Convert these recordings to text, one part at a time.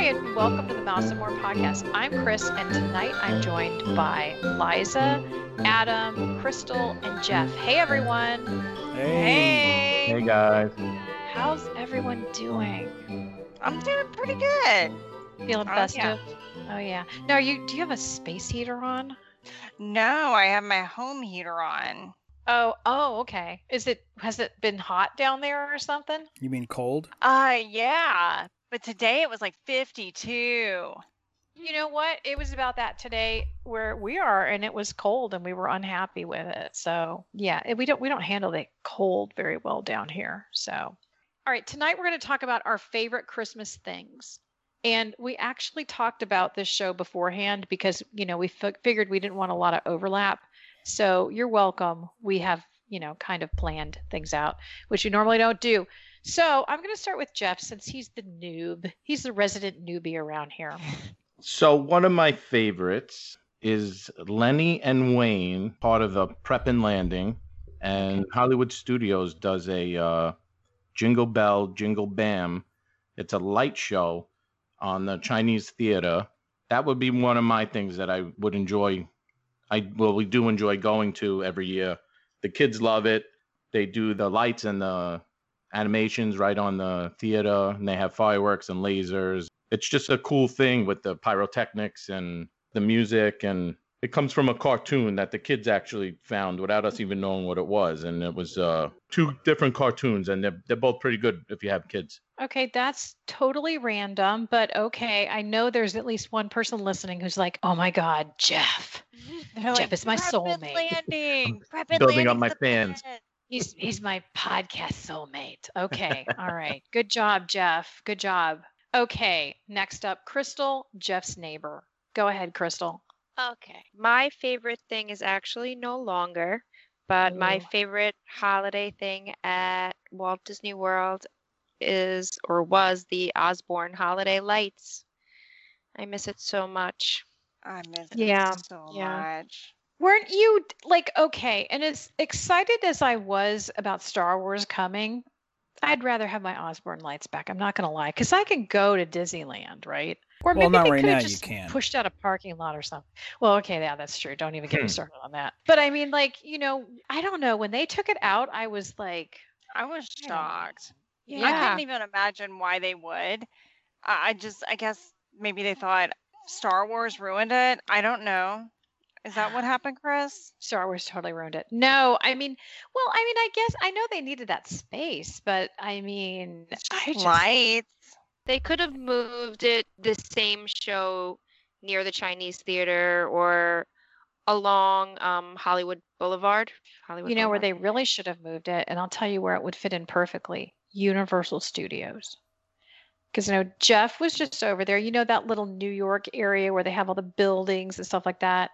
Hi, and welcome to the Mouse and More podcast. I'm Chris, and tonight I'm joined by Liza, Adam, Crystal, and Jeff. Hey, everyone. Hey. Hey guys. How's everyone doing? I'm doing pretty good. Feeling Oh, yeah. festive? Oh yeah. Now, are you do you have a space heater on? No, I have my home heater on. Oh, oh, okay. Is it has it been hot down there or something? You mean cold? Uh, yeah. But today it was like 52. You know what? It was about that today where we are, and it was cold, and we were unhappy with it. So yeah, we don't we don't handle the cold very well down here. So, all right, tonight we're going to talk about our favorite Christmas things, and we actually talked about this show beforehand because you know we f- figured we didn't want a lot of overlap. So you're welcome. We have you know kind of planned things out, which you normally don't do. So I'm going to start with Jeff since he's the noob. He's the resident newbie around here. So one of my favorites is Lanny and Wayne, part of the Prep and Landing, and Hollywood Studios does a uh, Jingle Bell, Jingle Bam. It's a light show on the Chinese theater. That would be one of my things that I would enjoy. I well, we do enjoy going to every year. The kids love it. They do the lights and the animations right on the theater, and they have fireworks and lasers. It's just a cool thing with the pyrotechnics and the music, and it comes from a cartoon that the kids actually found without us even knowing what it was, and it was uh, two different cartoons, and they're they're both pretty good if you have kids. Okay, that's totally random, but okay. I know there's at least one person listening who's like, "Oh my God, Jeff! They're Jeff is my "Rapid soulmate." Landing. Rapid building up my fans. best." He's he's my podcast soulmate." Okay, all right. Good job, Jeff. Good job. Okay, next up, Crystal, Jeff's neighbor. Go ahead, Crystal. Okay. My favorite thing is actually no longer, but my favorite holiday thing at Walt Disney World is or was the Osborne holiday lights. I miss it so much. I miss Yeah, it so yeah. much. Weren't you like okay? And as excited as I was about Star Wars coming, I'd rather have my Osborne lights back. I'm not gonna lie, because I can go to Disneyland, right? Or Well, maybe not they right could have just can't. pushed out a parking lot or something. Well, okay, yeah, that's true. Don't even get me Hmm. started on that. But I mean, like, you know, I don't know. When they took it out, I was like, I was I don't shocked. I couldn't even imagine why they would. I I just, I guess maybe they thought Star Wars ruined it. I don't know. Is that what happened, Chris? Star Wars totally ruined it. No, I mean, well, I mean, I guess I know they needed that space, but I mean, I just Lights. They could have moved it the same show near the Chinese theater or along um, Hollywood Boulevard. Hollywood You know where they really should have moved it, and I'll tell you where it would fit in perfectly Universal Studios. Because you know, Jeff was just over there. You know that little New York area where they have all the buildings and stuff like that?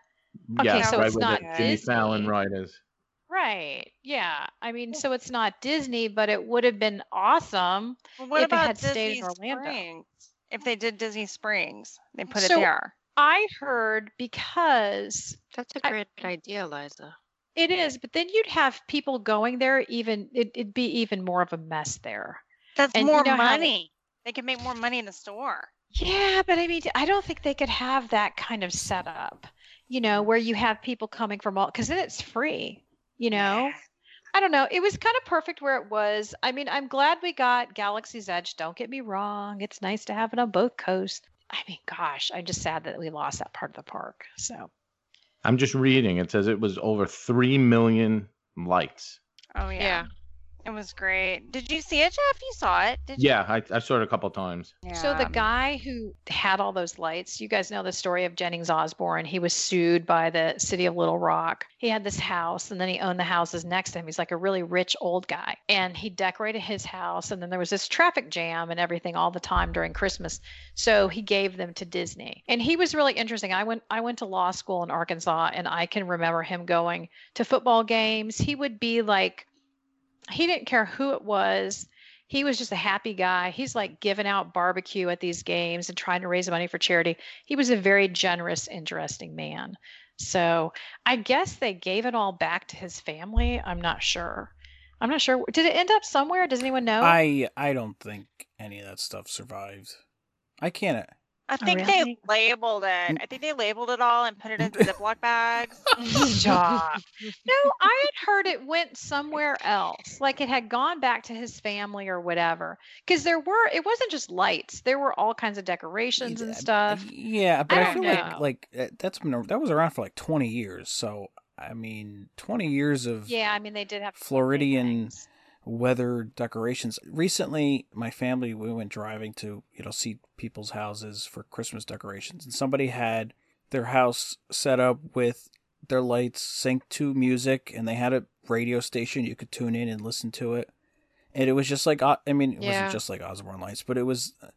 Okay, yeah, so right it's where not the Jimmy Disney. ride is. Right. Yeah. I mean, so it's not Disney, but it would have been awesome. Well, what if it about had stayed Disney in Orlando. Springs? If they did Disney Springs, they put So- it there. I heard because That's a great idea, Liza. it is, but then you'd have people going there, even it, it'd be even more of a mess there. That's and you more know how they- money. They could make more money in the store. Yeah, but I mean, I don't think they could have that kind of setup, you know, where you have people coming from all, because it's free, you know? Yeah. I don't know. It was kind of perfect where it was. I mean, I'm glad we got Galaxy's Edge. Don't get me wrong. It's nice to have it on both coasts. I mean, gosh, I'm just sad that we lost that part of the park. So, I'm just reading. It says it was over three million lights. Oh yeah. Yeah. It was great. Did you see it, Jeff? You saw it? Did you? Yeah, I, I saw it a couple times. so the guy who had all those lights, you guys know the story of Jennings Osborne. He was sued by the city of Little Rock. He had this house and then he owned the houses next to him. He's like a really rich old guy. And he decorated his house and then there was this traffic jam and everything all the time during Christmas. So he gave them to Disney. And he was really interesting. I went I went to law school in Arkansas and I can remember him going to football games. He would be like he didn't care who it was he was just a happy guy. He's like giving out barbecue at these games and trying to raise money for charity. He was a very generous, interesting man. So I guess they gave it all back to his family. I'm not sure. I'm not sure. Did it end up somewhere? Does anyone know? I I don't think any of that stuff survived. I can't. I oh, think really? they labeled it. Mm. I think they labeled it all and put it in Ziploc bags. Stop. No, I had heard it went somewhere else. Like it had gone back to his family or whatever. Because there were, it wasn't just lights. There were all kinds of decorations and stuff. Yeah, but I I, feel know. like like that's been that was around for like twenty years. So I mean, twenty years of Yeah, I mean they did have some Floridian things. Weather decorations. Recently, my family we went driving to you know see people's houses for Christmas decorations, and somebody had their house set up with their lights synced to music, and they had a radio station you could tune in and listen to it. And it was just like I mean, it Yeah. wasn't just like Osborne Lights, but it was uh,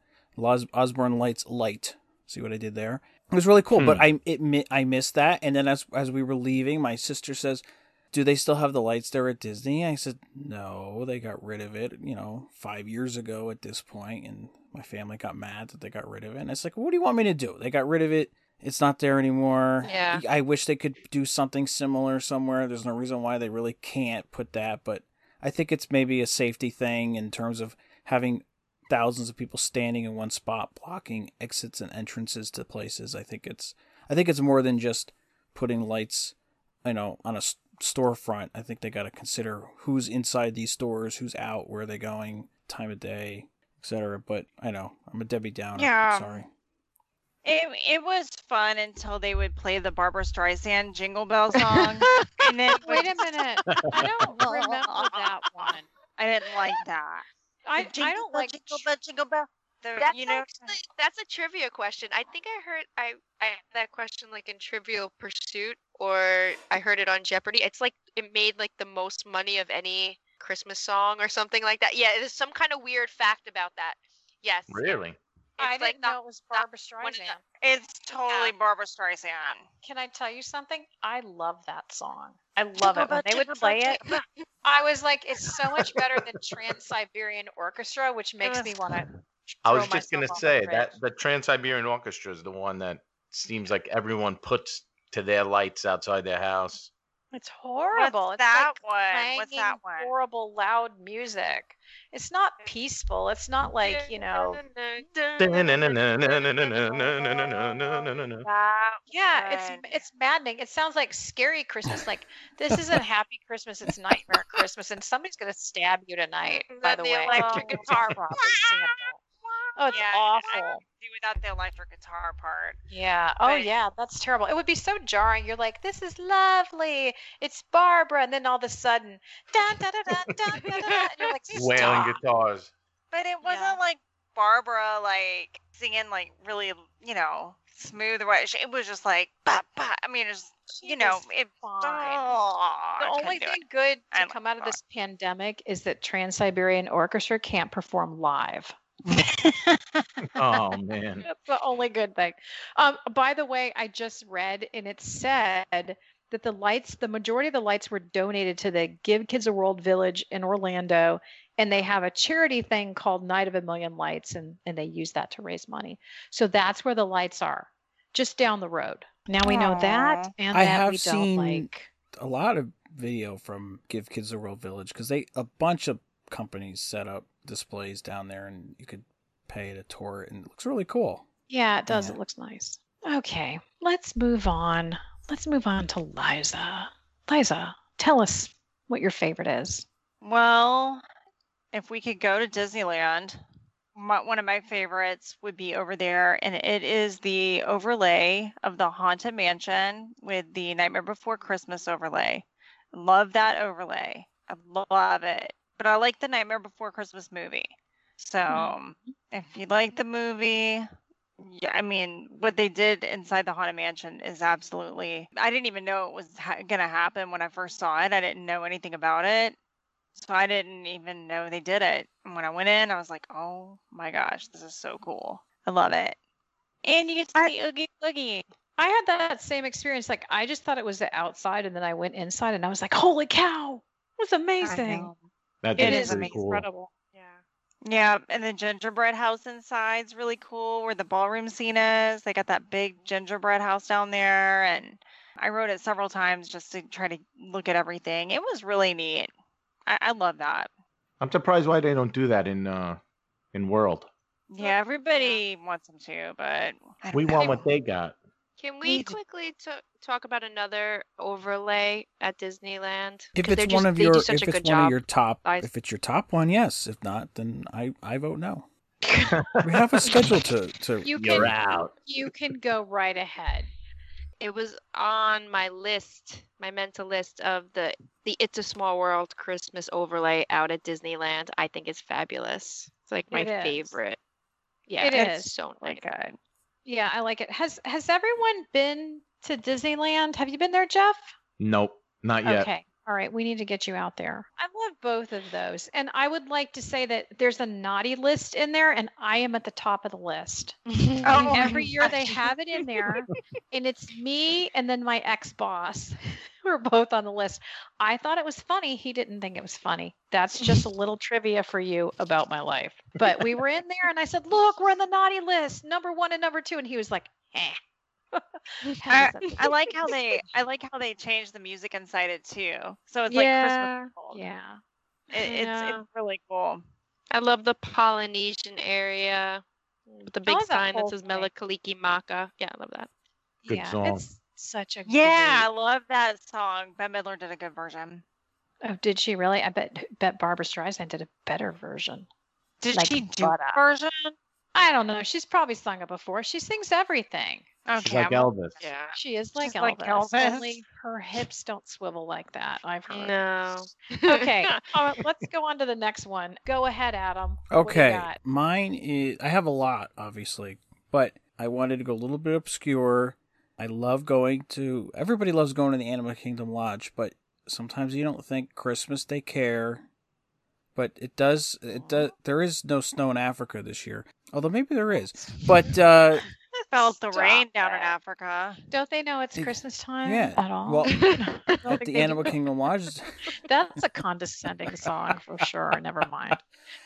Osborne Lights Light. See what I did there? It was really cool, but Hmm. I it I missed that. And then as as we were leaving, my sister says, do they still have the lights there at Disney? I said, no, they got rid of it, you know, five years ago at this point, and my family got mad that they got rid of it. And it's like, what do you want me to do? They got rid of it. It's not there anymore. Yeah. I wish they could do something similar somewhere. There's no reason why they really can't put that, but I think it's maybe a safety thing in terms of having thousands of people standing in one spot blocking exits and entrances to places. I think it's I think it's more than just putting lights, you know, on a storefront. I think they got to consider who's inside these stores, who's out, where are they going, time of day, etc. But I know I'm a Debbie Downer. Yeah. Sorry. It it was fun until they would play the Barbra Streisand Jingle Bell song, and then Wait a minute. I don't remember that one. I didn't like that. I, The I don't bell, like Jingle Bell, Jingle Bell. The, That's you know, actually that's a trivia question. I think I heard I I had that question like in Trivial Pursuit or I heard it on Jeopardy. It's like it made like the most money of any Christmas song or something like that. Yeah, there's some kind of weird fact about that. Yes. Really? I It's like didn't not- know it was not Barbra one of the- Streisand. it's totally Barbra Streisand. Can I tell you something? I love that song. I love it. When they would jingle play it. I was like, it's so much better than Trans Siberian Orchestra, which makes me want to. I was just gonna say that the Trans Siberian Orchestra is the one that seems like everyone puts to their lights outside their house. It's horrible. What's it's that like one? What's that one? Horrible, loud music. It's not peaceful. It's not like you know. Yeah, it's it's maddening. It sounds like scary Christmas. Like this isn't happy Christmas. It's nightmare Christmas, and somebody's gonna stab you tonight. By Then the the way, electric guitar it's proper example. Oh, it's Yeah, awful. could do without the electric guitar part. Yeah. Oh, But- yeah. That's terrible. It would be so jarring. You're like, this is lovely. It's Barbra, and then all of a sudden, dun, dun, dun, dun, dun, dun, dun, and you're like, Stop. Wailing guitars. But it wasn't Yeah. like Barbra like singing like really, you know, smooth. Right? It was just like, bah, bah. I mean, it's you know, was it. fine. Oh, The only thing it. good I to like come out of this pandemic is that Trans Siberian Orchestra can't perform live. Oh man. That's the only good thing. Um, by the way, I just read and it said that the lights, the majority of the lights were donated to the Give Kids a World Village in Orlando, and they have a charity thing called Night of a Million Lights, and and they use that to raise money. So that's where the lights are, just down the road. Now we know that, and I that have we seen- don't like. a lot of video from Give Kids a World Village because they a bunch of companies set up displays down there, and you could pay to tour it, and it looks really cool. Yeah, it does. Yeah. It looks nice. Okay, let's move on. Let's move on to Liza. Liza, tell us what your favorite is. Well, if we could go to Disneyland, my, one of my favorites would be over there, and it is the overlay of the Haunted Mansion with the Nightmare Before Christmas overlay. Love that overlay. I love it. But I like the Nightmare Before Christmas movie. So Mhm. if you like the movie, yeah, I mean, what they did inside the Haunted Mansion is absolutely. I didn't even know it was ha- going to happen when I first saw it. I didn't know anything about it. So I didn't even know they did it. And when I went in, I was like, oh my gosh, this is so cool. I love it. And you get to see Oogie Boogie. I had that same experience. Like I just thought it was the outside, and then I went inside, and I was like, "Holy cow! It was amazing! That It is is pretty cool. incredible." Yeah. Yeah, and the gingerbread house inside's really cool where the ballroom scene is. They got that big gingerbread house down there and I wrote it several times just to try to look at everything. It was really neat. I, I love that. I'm surprised why they don't do that in uh in World. Yeah, everybody wants them to, but We know. want what they got. Can we Need quickly t- talk about another overlay at Disneyland? If 'Cause it's they're one just- of your, if it's good one of your top, I- if it's your top one, yes. If not, then I, I vote no. We have a schedule to, to. You You're can out. you can go right ahead. It was on my list, my mental list of the the It's a Small World Christmas overlay out at Disneyland. I think it's fabulous. It's like my It is. favorite. Yeah, It it's so oh nice. Like, good. Yeah, I like it. Has has everyone been to Disneyland? Have you been there, Jeff? Nope, not yet. Okay. All right, we need to get you out there. I love both of those. And I would like to say that there's a naughty list in there and I am at the top of the list. Oh, every year they have it in there and it's me and then my ex-boss who are both on the list. I thought it was funny. He didn't think it was funny. That's just a little trivia for you about my life. But we were in there and I said, "Look, we're on the naughty list, number 1 and number 2." And he was like, "Eh." I, I like how they I like how they changed the music inside it too. So it's like Christmas. world. Yeah. It, it's Yeah. it's really cool. I love the Polynesian area with the big love that sign that says thing. Mele Kalikimaka. Yeah, I love that. Good yeah, song. It's such a Yeah, I love that song. Bette Midler did a good version. Oh, did she really? I bet bet Barbra Streisand did a better version. Did Like she do butter. a version? I don't know. She's probably sung it before. She sings everything. Okay, She's like I'm- Elvis. Yeah. She is like She's Elvis, like Elvis. Only her hips don't swivel like that. I've heard. No. Okay, uh, let's go on to the next one. Go ahead, Adam. What do you Okay, got? mine is. I have a lot, obviously, but I wanted to go a little bit obscure. I love going to. Everybody loves going to the Animal Kingdom Lodge, but sometimes you don't think Christmas they care. But it does. It does. There is no snow in Africa this year, although maybe there is. But uh, felt the Stop rain down in. Africa. Don't they know it's It- Christmas time yeah, at all? well, at the Animal do. Kingdom Lodge, That's a condescending song for sure. Never mind.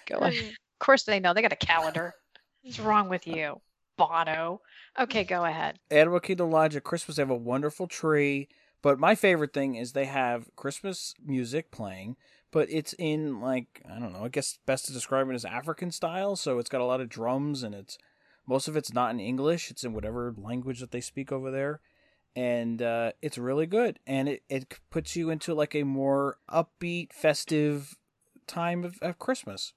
Go on. Of course they know. They got a calendar. What's wrong with you, Bono? Okay, go ahead. Animal Kingdom Lodge at Christmas, they have a wonderful tree. But my favorite thing is they have Christmas music playing, but it's in like I don't know. I guess best to describe it as African style. So it's got a lot of drums, and it's most of it's not in English. It's in whatever language that they speak over there, and uh, it's really good. And it it puts you into like a more upbeat, festive time of, of Christmas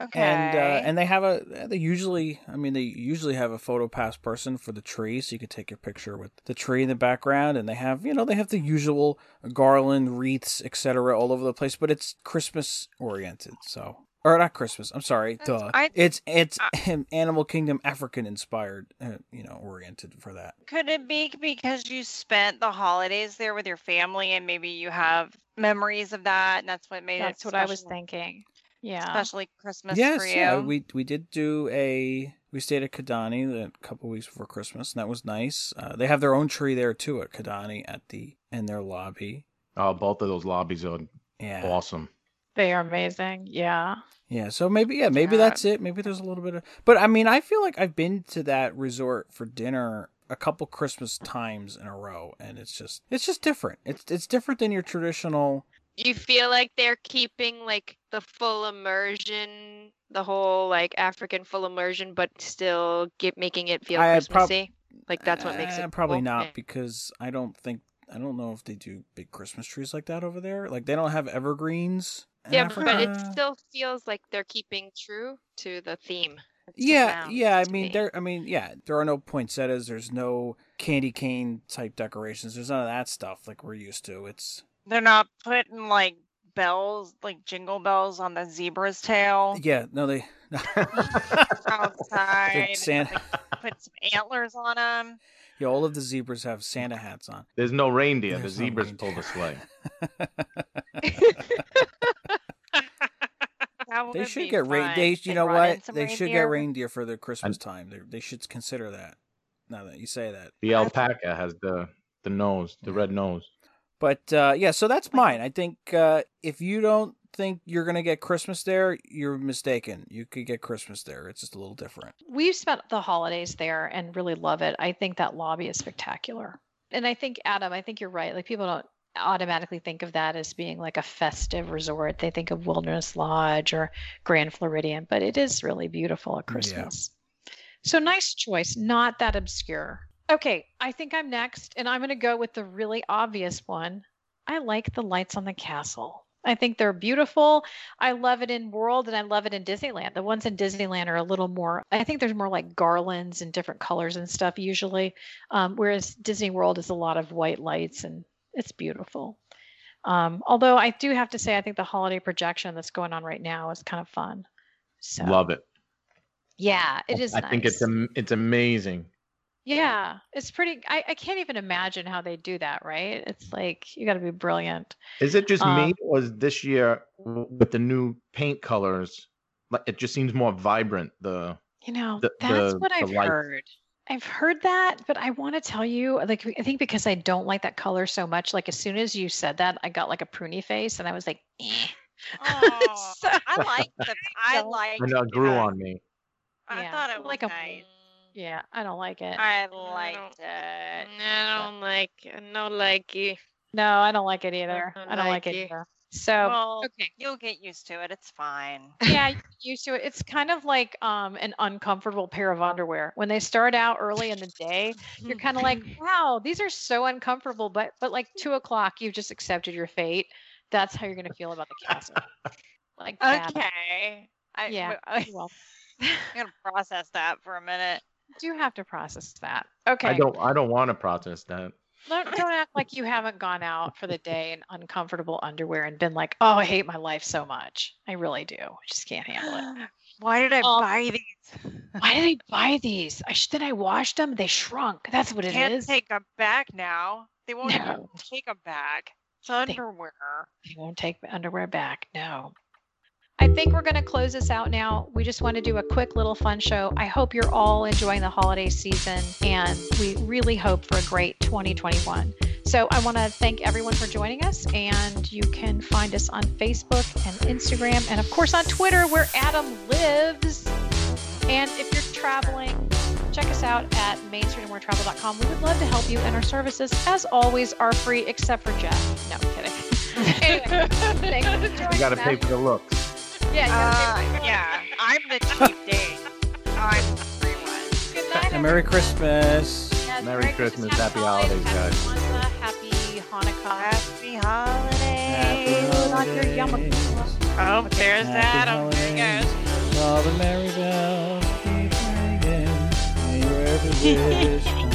Okay. and uh, and they have a they usually I mean they usually have a photo pass person for the tree so you can take your picture with the tree in the background and they have you know they have the usual garland wreaths etc all over the place but it's Christmas oriented so or not Christmas I'm sorry That's- duh I- it's it's Animal Kingdom African inspired uh, you know oriented for that Could it be because you spent the holidays there with your family and maybe you have memories of that and that's what made That's it what I was thinking. Yeah. especially Christmas yes for you? yeah we we did do a we stayed at Kidani a couple weeks before Christmas and that was nice uh, they have their own tree there too at Kidani at the in their lobby Oh, both of those lobbies are yeah awesome. They are amazing. Yeah. Yeah, so maybe yeah, maybe Yeah. that's it. Maybe there's a little bit of But I mean, I feel like I've been to that resort for dinner a couple Christmas times in a row and it's just it's just different. It's it's different than your traditional You feel like they're keeping like the full immersion, the whole like African full immersion, but still get making it feel I had prob- like that's what makes Uh, it probably cool. not because I don't think I don't know if they do big Christmas trees like that over there. Like they don't have evergreens. Yeah, but it still feels like they're keeping true to the theme. Yeah, yeah. I mean, me. there. I mean, yeah. There are no poinsettias. There's no candy cane type decorations. There's none of that stuff like we're used to. It's They're not putting like bells, like jingle bells on the zebra's tail yeah. No, they. outside. Santa- like, put some antlers on them. Yeah, all of the zebras have Santa hats on. There's no reindeer. The There's no zebras pull the sleigh. They should get rain. fun. They, you They'd know what? in some They should get reindeer. reindeer for their Christmas time. They, they should consider that. Now that you say that, The alpaca has the the nose, the red nose. But uh, yeah, so that's mine. I think uh, if you don't think you're gonna get Christmas there, you're mistaken. You could get Christmas there. It's just a little different. We've spent the holidays there and really love it. I think that lobby is spectacular. And I think Adam, I think you're right. Like people don't automatically think of that as being like a festive resort. They think of Wilderness Lodge or Grand Floridian, but it is really beautiful at Yeah. Christmas. So nice choice, not that obscure. Okay, I think I'm next, and I'm going to go with the really obvious one. I like the lights on the castle. I think they're beautiful. I love it in World and I love it in Disneyland. The ones in Disneyland are a little more, I think there's more like garlands and different colors and stuff usually. Um, whereas Disney World is a lot of white lights and it's beautiful. Um, although I do have to say, I think the holiday projection that's going on right now is kind of fun. So Love it. yeah, it is. I think it's nice. am- it's amazing. Yeah, it's pretty. I, I can't even imagine how they do that, right? It's like you got to be brilliant. Is it just Um, me, or is this year with the new paint colors? Like it just seems more vibrant. The You know, The- that's the- what the I've lights. heard. I've heard that, but I want to tell you, like, I think because I don't like that color so much, like, as soon as you said that, I got like a pruny face and I was like, eh. Oh, So- I like the. I like. I know it grew uh, on me. I Yeah, thought it was like a- nice. Yeah, I don't like it. I don't- liked it. I don't like. No likey. No, I don't like it either. don't I don't like, like it it. either. So, Well, okay. you'll get used to it. It's fine. yeah, you get used to it. It's kind of like um an uncomfortable pair of underwear. When they start out early in the day, you're kind of like, wow, these are so uncomfortable. But but like two o'clock, you've just accepted your fate. That's how you're gonna feel about the castle. Like that. Okay. I, Yeah. I, You're. I'm gonna process that for a minute. Do have to process that. Okay. I don't. I don't want to process that. Don't, don't act like you haven't gone out for the day in uncomfortable underwear and been like, oh, I hate my life so much. I really do. I just can't handle it. Why did I Um, buy these? Why did I buy these? I sh- then I washed them. They shrunk. That's what it Can't is. take them back now. They won't No. take them back. It's underwear. They won't take the underwear back. No. I think we're going to close this out now. We just want to do a quick little fun show. I hope you're all enjoying the holiday season, and we really hope for a great 2021. So I want to thank everyone for joining us, and you can find us on Facebook and Instagram, and of course on Twitter, where Adam lives. And if you're traveling, check us out at mainstreetandmoretravel.com. We would love to help you, and our services, as always, are free except for Jeff. No, I'm kidding. anyway, thanks for You got to pay for the looks. Yeah, you Uh, yeah, I'm the cheap date. I'm the free one. Good night. And Merry Christmas. Yes, Merry Christmas, happy holidays, guys. Kwanzaa, Happy Hanukkah. Happy holidays. Happy Put your holidays. Oh, there's Happy Adam. There he goes. All the merry bells keep ringing. May your every wish